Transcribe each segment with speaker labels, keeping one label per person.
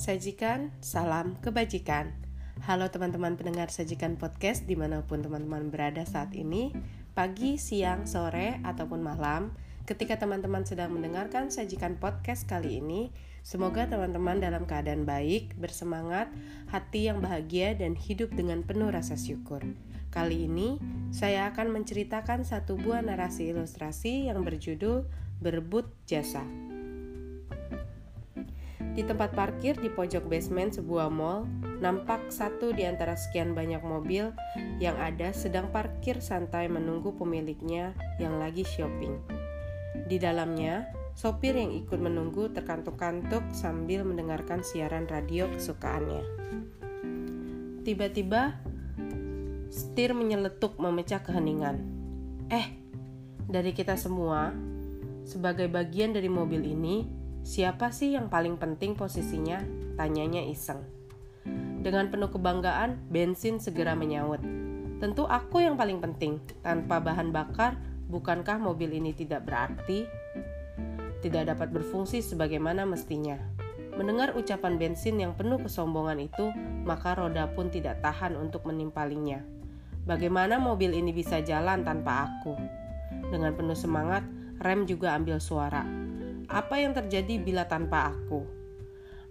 Speaker 1: Sajikan salam kebajikan. Halo teman-teman pendengar Sajikan Podcast di mana pun teman-teman berada saat ini, pagi, siang, sore, ataupun malam. Ketika teman-teman sedang mendengarkan Sajikan Podcast kali ini, semoga teman-teman dalam keadaan baik, bersemangat, hati yang bahagia, dan hidup dengan penuh rasa syukur. Kali ini, saya akan menceritakan satu buah narasi ilustrasi yang berjudul Berebut Jasa. Di tempat parkir di pojok basement sebuah mall, nampak satu di antara sekian banyak mobil yang ada sedang parkir santai menunggu pemiliknya yang lagi shopping. Di dalamnya, sopir yang ikut menunggu terkantuk-kantuk sambil mendengarkan siaran radio kesukaannya. Tiba-tiba, setir menyeletuk memecah keheningan. Eh, dari kita semua, sebagai bagian dari mobil ini, Siapa sih yang paling penting posisinya? Tanyanya iseng. Dengan penuh kebanggaan, bensin segera menyaut. Tentu aku yang paling penting. Tanpa bahan bakar, bukankah mobil ini tidak berarti? Tidak dapat berfungsi sebagaimana mestinya. Mendengar ucapan bensin yang penuh kesombongan itu, maka roda pun tidak tahan untuk menimpalinya. Bagaimana mobil ini bisa jalan tanpa aku? Dengan penuh semangat, rem juga ambil suara apa yang terjadi bila tanpa aku?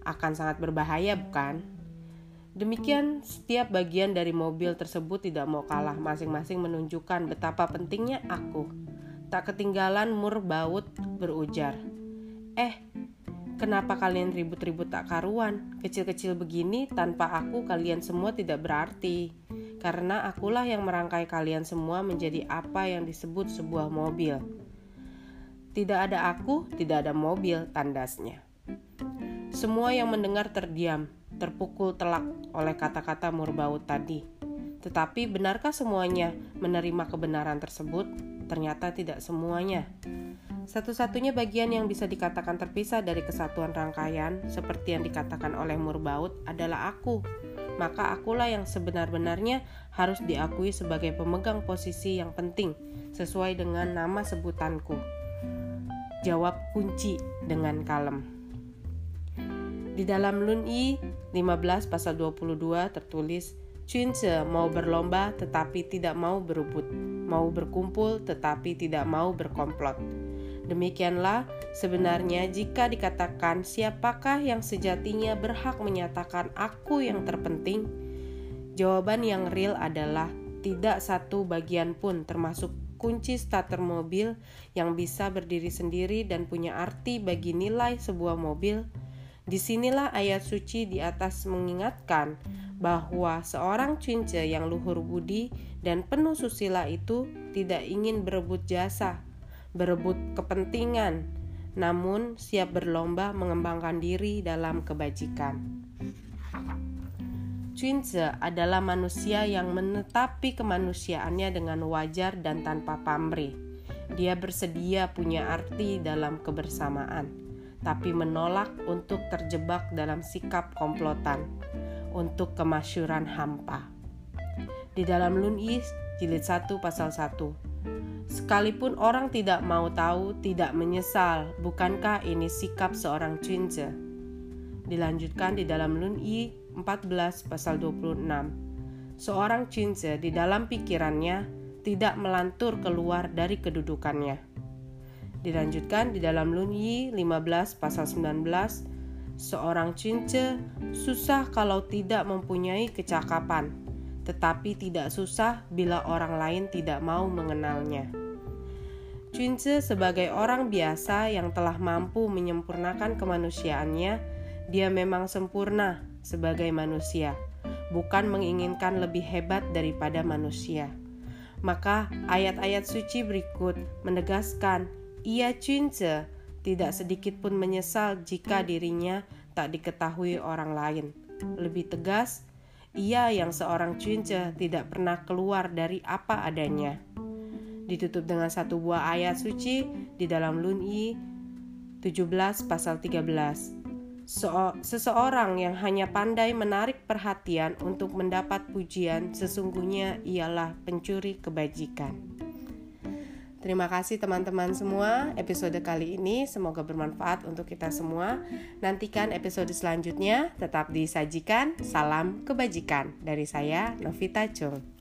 Speaker 1: Akan sangat berbahaya, bukan? Demikian, setiap bagian dari mobil tersebut tidak mau kalah, masing-masing menunjukkan betapa pentingnya aku. Tak ketinggalan Mur Baut berujar, "Eh, kenapa kalian ribut-ribut tak karuan? Kecil-kecil begini tanpa aku kalian semua tidak berarti." Karena akulah yang merangkai kalian semua menjadi apa yang disebut sebuah mobil. Tidak ada aku, tidak ada mobil, tandasnya. Semua yang mendengar terdiam, terpukul telak oleh kata-kata Murbaut tadi. Tetapi benarkah semuanya menerima kebenaran tersebut? Ternyata tidak semuanya. Satu-satunya bagian yang bisa dikatakan terpisah dari kesatuan rangkaian, seperti yang dikatakan oleh Murbaut, adalah aku. Maka akulah yang sebenar-benarnya harus diakui sebagai pemegang posisi yang penting, sesuai dengan nama sebutanku. Jawab kunci dengan kalem. Di dalam Lun Yi 15 pasal 22 tertulis Cunce mau berlomba tetapi tidak mau berebut, mau berkumpul tetapi tidak mau berkomplot. Demikianlah sebenarnya jika dikatakan siapakah yang sejatinya berhak menyatakan aku yang terpenting, jawaban yang real adalah tidak satu bagian pun termasuk kunci starter mobil yang bisa berdiri sendiri dan punya arti bagi nilai sebuah mobil, di sinilah ayat suci di atas mengingatkan bahwa seorang cince yang luhur budi dan penuh susila itu tidak ingin berebut jasa, berebut kepentingan, namun siap berlomba mengembangkan diri dalam kebajikan. Chunze adalah manusia yang menetapi kemanusiaannya dengan wajar dan tanpa pamrih. Dia bersedia punya arti dalam kebersamaan, tapi menolak untuk terjebak dalam sikap komplotan, untuk kemasyuran hampa. Di dalam Lun Is, jilid 1 pasal 1, Sekalipun orang tidak mau tahu, tidak menyesal, bukankah ini sikap seorang Chunze? Dilanjutkan di dalam Lun Yi 14 pasal 26. Seorang cinse di dalam pikirannya tidak melantur keluar dari kedudukannya. Dilanjutkan di dalam Lunyi 15 pasal 19, seorang cince susah kalau tidak mempunyai kecakapan, tetapi tidak susah bila orang lain tidak mau mengenalnya. Cince sebagai orang biasa yang telah mampu menyempurnakan kemanusiaannya, dia memang sempurna sebagai manusia, bukan menginginkan lebih hebat daripada manusia. Maka ayat-ayat suci berikut menegaskan ia cince tidak sedikit pun menyesal jika dirinya tak diketahui orang lain. Lebih tegas, ia yang seorang cince tidak pernah keluar dari apa adanya. Ditutup dengan satu buah ayat suci di dalam Lun-i 17 pasal 13 seseorang yang hanya pandai menarik perhatian untuk mendapat pujian sesungguhnya ialah pencuri kebajikan. Terima kasih teman-teman semua. Episode kali ini semoga bermanfaat untuk kita semua. Nantikan episode selanjutnya. Tetap disajikan. Salam kebajikan dari saya Novita Chung.